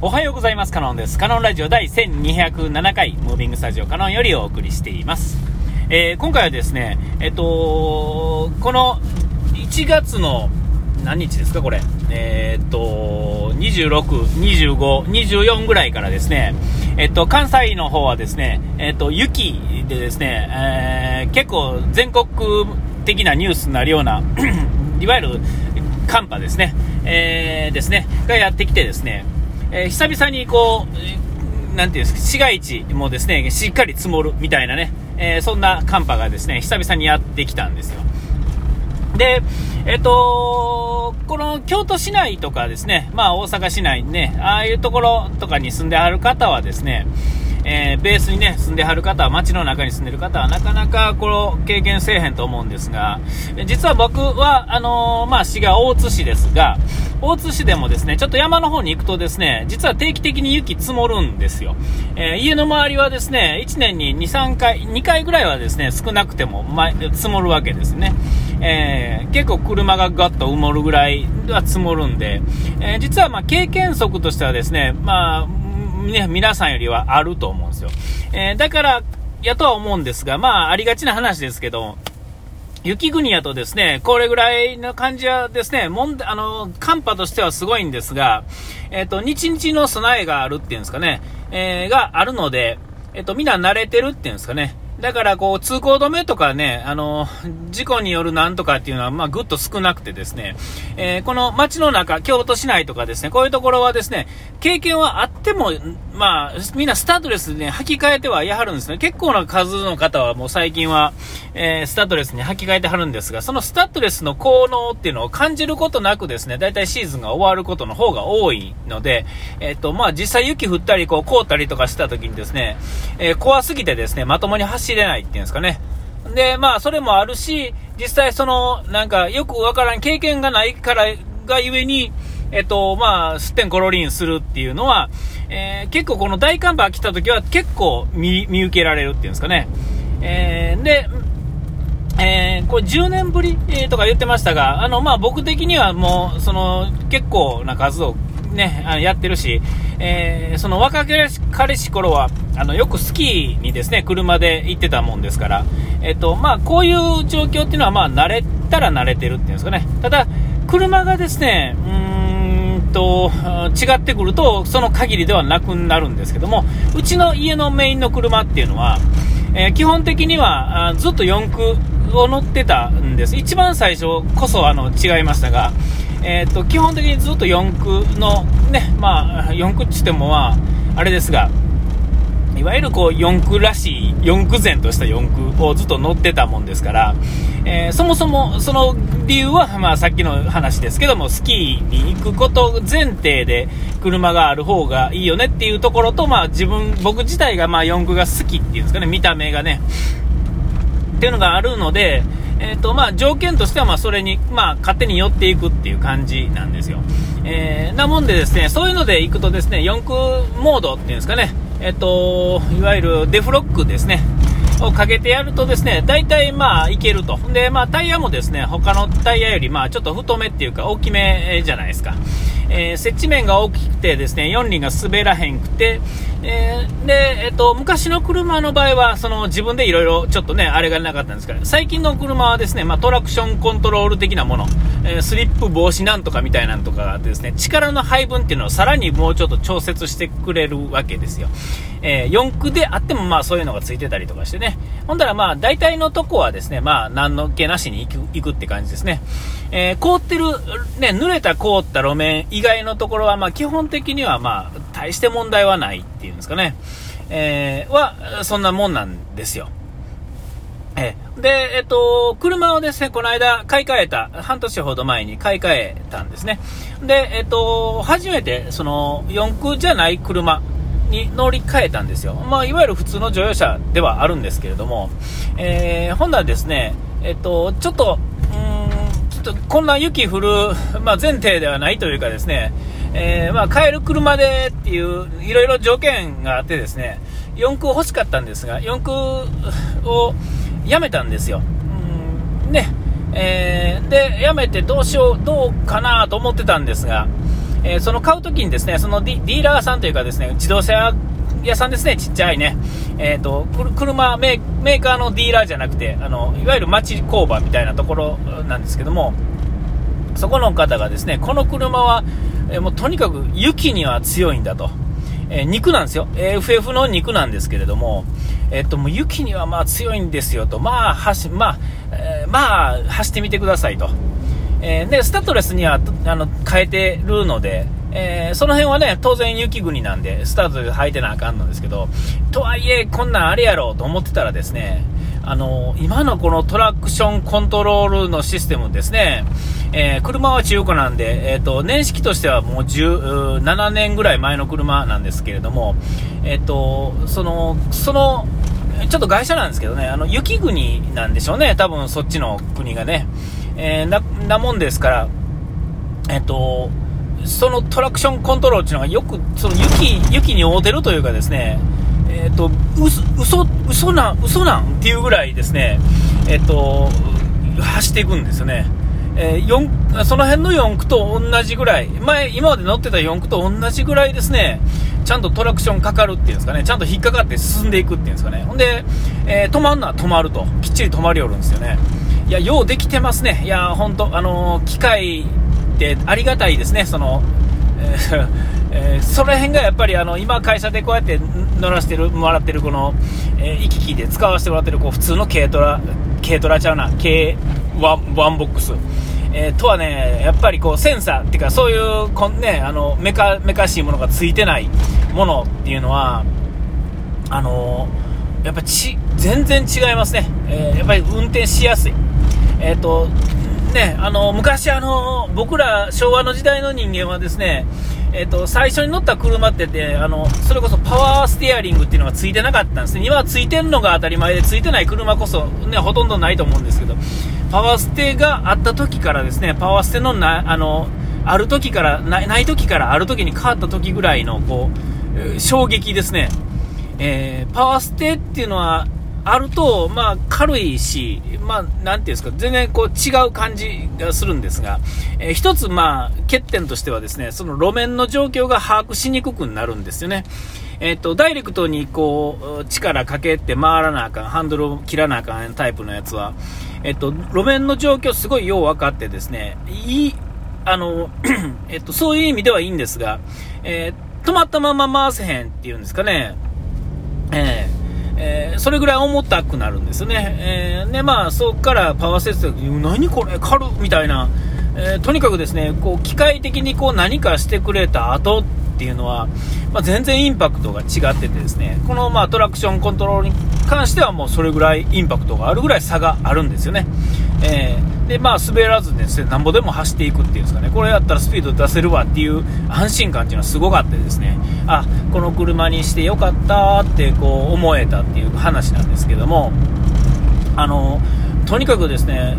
おはようございます。カノンです。カノンラジオ第1207回、ムービングスタジオカノンよりお送りしています。えー、今回はですね、えっと、この1月の何日ですか、これ。えー、っと、26、25、24ぐらいからですね、えっと、関西の方はですね、えっと、雪でですね、えー、結構全国的なニュースになるような いわゆる寒波ですね、えー、ですね、がやってきてですね、えー、久々にこう、なんていうんですか、市街地もですね、しっかり積もるみたいなね、えー、そんな寒波がですね、久々にやってきたんですよ。で、えっと、この京都市内とかですね、まあ大阪市内ね、ああいうところとかに住んである方はですね、えー、ベースにね、住んではる方は、街の中に住んでる方は、なかなかこの経験せえへんと思うんですが、実は僕は、あのー、まあ、市が大津市ですが、大津市でもですね、ちょっと山の方に行くとですね、実は定期的に雪積もるんですよ。えー、家の周りはですね、1年に2、3回、2回ぐらいはですね、少なくても、ま、積もるわけですね。えー、結構車がガッと埋もるぐらいは積もるんで、えー、実はま経験則としてはですね、まあ、ね、皆さんよりはあると思うんですよ。えー、だから、やとは思うんですが、まあ、ありがちな話ですけど、雪国やとですね、これぐらいの感じはですね、もんあの、寒波としてはすごいんですが、えっ、ー、と、日々の備えがあるっていうんですかね、えー、があるので、えっ、ー、と、みんな慣れてるっていうんですかね、だからこう通行止めとかね、あの、事故によるなんとかっていうのは、まあ、ぐっと少なくてですね、えー、この街の中、京都市内とかですね、こういうところはですね、経験はあっても、まあ、みんなスタッドレスで、ね、履き替えてはやはるんですね。結構な数の方はもう最近は、えー、スタッドレスに履き替えてはるんですが、そのスタッドレスの効能っていうのを感じることなくですね、だいたいシーズンが終わることの方が多いので、えっ、ー、と、まあ、実際雪降ったり、こう、凍ったりとかした時にですね、えー、怖すぎてですね、まともに走れないっていうんですかね。で、まあ、それもあるし、実際その、なんか、よくわからん経験がないからがゆえに、えっと、まあ、すってんころりんするっていうのは、えー、結構この大寒波来た時は結構見受けられるっていうんですかね。えー、で、えー、これ10年ぶり、え、とか言ってましたが、あの、まあ、僕的にはもう、その、結構な数をね、やってるし、えー、その若彼氏頃は、あの、よくスキーにですね、車で行ってたもんですから、えっ、と、まあ、こういう状況っていうのは、まあ、慣れたら慣れてるっていうんですかね。ただ、車がですね、うーんと、違ってくると、その限りではなくなるんですけども、うちの家のメインの車っていうのは、えー、基本的には、あずっと4駆を乗ってたんです。一番最初こそ、あの、違いましたが、えーと、基本的にずっと4駆の、ねまあ、4駆って言っても、まあ、あれですが、いわゆるこう4駆らしい、4駆前とした4駆をずっと乗ってたもんですから、えー、そもそもその理由は、まあ、さっきの話ですけども、スキーに行くこと前提で車がある方がいいよねっていうところと、まあ、自分、僕自体がまあ4駆が好きっていうんですかね、見た目がね、っていうのがあるので、えーとまあ、条件としてはまあそれに、まあ、勝手に寄っていくっていう感じなんですよ。えー、なもんでですね、そういうので行くとですね、4駆モードっていうんですかね、えっ、ー、と、いわゆるデフロックですね、をかけてやるとですね、大体まあいけると。で、まあタイヤもですね、他のタイヤよりまあちょっと太めっていうか大きめじゃないですか。えー、接地面が大きくてですね、4輪が滑らへんくて、えー、で、えっ、と、昔の車の場合は、その自分でいろいろちょっとね、あれがなかったんですから、最近の車はですね、まあ、トラクションコントロール的なもの、え、スリップ防止なんとかみたいなんとかがあってですね、力の配分っていうのをさらにもうちょっと調節してくれるわけですよ。えー、4駆であってもまあそういうのがついてたりとかしてね。ほんだらまあ大体のとこはですね、まあ何の気なしに行くって感じですね。え、凍ってる、ね、濡れた凍った路面以外のところはまあ基本的にはまあ大して問題はないっていうんですかね。えー、は、そんなもんなんですよ。えで、えっと、車をですね、この間買い替えた、半年ほど前に買い替えたんですね。で、えっと、初めて、その、四駆じゃない車に乗り換えたんですよ。まあ、いわゆる普通の乗用車ではあるんですけれども、えー、ホンダはですね、えっと、ちょっと、ちょっとこんな雪降る、まあ、前提ではないというかですね、えー、まあ、買える車でっていう、いろいろ条件があってですね、四駆欲しかったんですが、四駆をやめたんですよ。うん、ね、えー、で、やめてどうしよう、どうかなと思ってたんですが、えー、その買うときにですね、そのディーラーさんというかですね、自動車屋さんですね、ちっちゃいね、えっ、ー、と、車メーカーのディーラーじゃなくて、あの、いわゆる町工場みたいなところなんですけども、そこの方がですね、この車は、え、もうとにかく雪には強いんだと。えー、肉なんですよ。FF の肉なんですけれども、えっと、もう雪にはまあ強いんですよと。まあ、走、まあ、えー、まあ、走ってみてくださいと。えー、で、スタッドレスには、あの、変えてるので、えー、その辺はね、当然雪国なんで、スタートで履いてなあかんのですけど、とはいえ、こんなんあれやろうと思ってたらですね、あの今のこのトラクションコントロールのシステムですね、えー、車は中古なんで、えーと、年式としてはもう17年ぐらい前の車なんですけれども、えーと、そのそのちょっと会社なんですけどね、あの雪国なんでしょうね、多分そっちの国がね。え、ななもんですから、えっ、と、そのトラクションコントロールっていうのがよくその雪雪に合うてるというかですね、えっ、ー、と、うそ、嘘なん、嘘なんっていうぐらいですね、えっ、ー、と、走っていくんですよね。えー、その辺の4区と同じぐらい、前、今まで乗ってた4区と同じぐらいですね、ちゃんとトラクションかかるっていうんですかね、ちゃんと引っかかって進んでいくっていうんですかね。ほんで、えー、止まるのは止まると、きっちり止まりよるんですよね。いや、ようできてますね。いや、本当あのー、機械ってありがたいですね、その、えー えー、その辺がやっぱりあの今、会社でこうやって乗らせてるもらってるこの、えー、行き来で使わせてもらってるこう普通の軽トラ、軽トラちゃうな、軽ワンワンボックス、えー、とはね、やっぱりこうセンサーっていうか、そういうこん、ね、あのメカメカしいものがついてないものっていうのは、あのやっぱち全然違いますね、えやっぱり運転しやすい。えーとね、あの昔あの、僕ら昭和の時代の人間はですね、えーと、最初に乗った車っててあの、それこそパワーステアリングっていうのがついてなかったんですね、今はついてるのが当たり前で、ついてない車こそ、ね、ほとんどないと思うんですけど、パワーステがあった時からですね、パワーステのなあのある時からな、ない時からある時に変わった時ぐらいのこう衝撃ですね。えー、パワーステっていうのはあると、まあ、軽いし、まあ、なんていうんですか、全然こう違う感じがするんですが、えー、一つ、まあ、欠点としてはですね、その路面の状況が把握しにくくなるんですよね。えっ、と、ダイレクトにこう、力かけて回らなあかん、ハンドルを切らなあかんタイプのやつは、えっ、と、路面の状況すごいよう分かってですね、いい、あの、えっと、そういう意味ではいいんですが、え止まったまま回せへんっていうんですかね、えーえー、それぐらい重たくなるんですね。えー、で、まあ、そこからパワー節約何これ、軽みたいな、えー、とにかくですね、こう、機械的にこう何かしてくれた後っていうのは、まあ、全然インパクトが違っててですね、この、まあ、トラクションコントロールに関してはもうそれぐらいインパクトがあるぐらい差があるんですよね。えー、で、まあ、滑らずですね、なんぼでも走っていくっていうんですかね、これやったらスピード出せるわっていう安心感っていうのはすごかったですね、あ、この車にしてよかったってこう思えたっていう話なんですけども、あの、とにかくですね、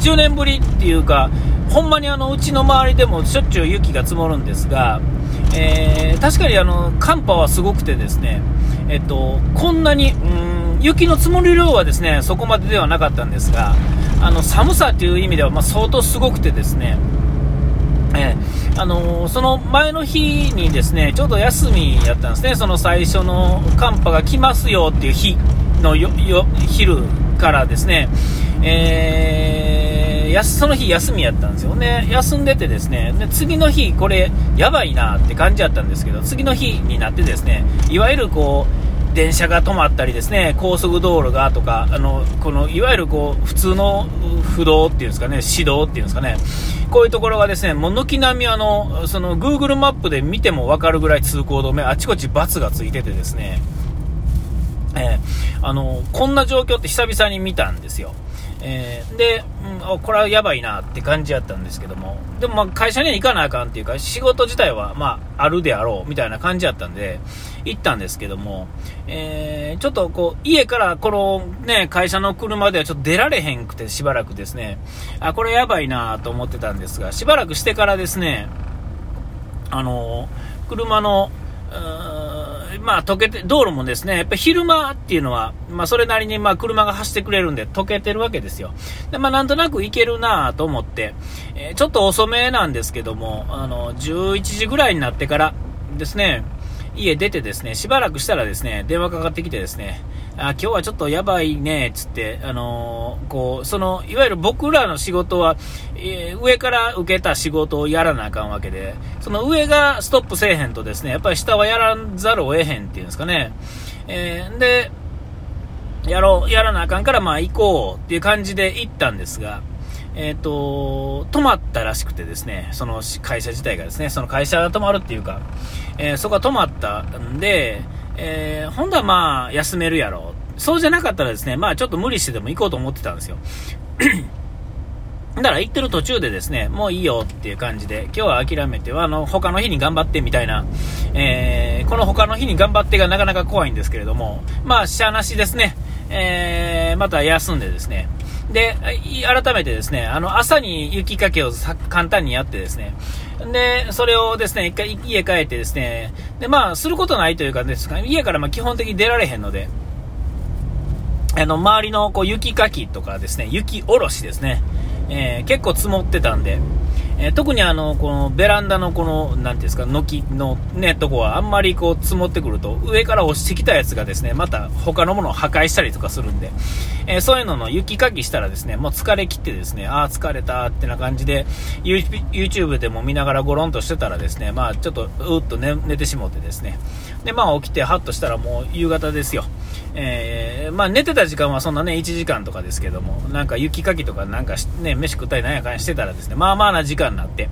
10年ぶりっていうか、ほんまにあのうちの周りでもしょっちゅう雪が積もるんですが、えー、確かにあの寒波はすごくてですね、えっと、こんなに、うん、雪の積もる量はですねそこまでではなかったんですが、あの寒さという意味では、まあ、相当すごくてですね、えー、あのー、その前の日にですねちょうど休みやったんですね、その最初の寒波が来ますよっていう日の昼からですね、えー、その日休みやったんですよ。ね、休んでてですねで次の日、これやばいなって感じやったんですけど、次の日になってですねいわゆるこう電車が止まったりですね、高速道路がとか、あの、この、いわゆるこう、普通の不動っていうんですかね、指導っていうんですかね、こういうところがですね、もう軒並みあの、その、Google マップで見てもわかるぐらい通行止め、あちこち×がついててですね、えー、あの、こんな状況って久々に見たんですよ。えー、で、うん、これはやばいなって感じやったんですけども、でもま会社には行かなあかんっていうか、仕事自体はまあ、あるであろうみたいな感じやったんで、行ったんですけども、えー、ちょっとこう、家からこのね、会社の車ではちょっと出られへんくてしばらくですね、あ、これやばいなと思ってたんですが、しばらくしてからですね、あの、車の、まあ、溶けて、道路もですね、やっぱ昼間っていうのは、まあ、それなりに、まあ、車が走ってくれるんで、溶けてるわけですよ。で、まあ、なんとなく行けるなと思って、えー、ちょっと遅めなんですけども、あの、11時ぐらいになってからですね、家出てですね、しばらくしたらですね、電話かかってきてですね、あ今日はちょっとやばいね、つって、あのー、こう、その、いわゆる僕らの仕事は、えー、上から受けた仕事をやらなあかんわけで、その上がストップせえへんとですね、やっぱり下はやらざるを得へんっていうんですかね。えー、で、やろう、やらなあかんから、まあ行こうっていう感じで行ったんですが、えっ、ー、と、泊まったらしくてですね、その会社自体がですね、その会社が泊まるっていうか、えー、そこは泊まったんで、えー、ほんはまあ、休めるやろう。そうじゃなかったらですね、まあちょっと無理してでも行こうと思ってたんですよ。だから行ってる途中でですね、もういいよっていう感じで、今日は諦めては、あの、他の日に頑張ってみたいな、えー、この他の日に頑張ってがなかなか怖いんですけれども、まあ、しゃなしですね、えー、また休んでですね、で、改めてですね、あの、朝に雪かけを簡単にやってですね、で、それをですね、一回家帰ってですね、で、まあ、することないというかですか、家からま基本的に出られへんので、あの、周りのこう雪かきとかですね、雪下ろしですね、えー、結構積もってたんで、えー、特にあの、このベランダのこの、なんていうんですか、軒のね、とこはあんまりこう積もってくると、上から落ちてきたやつがですね、また他のものを破壊したりとかするんで、えー、そういうのの雪かきしたらですね、もう疲れ切ってですね、ああ疲れたってな感じで、YouTube でも見ながらゴロンとしてたらですね、まあちょっとうっと寝寝てしもてですね、で、まあ起きてハッとしたらもう夕方ですよ。えー、まあ寝てた時間はそんなね、1時間とかですけども、なんか雪かきとかなんかね、飯食ったりなんやかんやしてたらですね、まあまあな時間になって、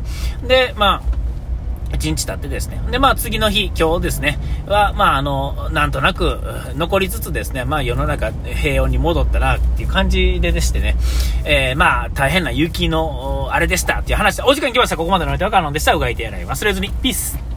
で、まあ、1日経ってですね。で、まあ次の日、今日ですね、は、まああの、なんとなく、残りつつですね、まあ世の中平穏に戻ったなっていう感じででしてね、えー、まあ大変な雪の、あれでしたっていう話で、お時間来ました。ここまでのお相手はカノンでした。うがいてやらい忘れずに。ピース。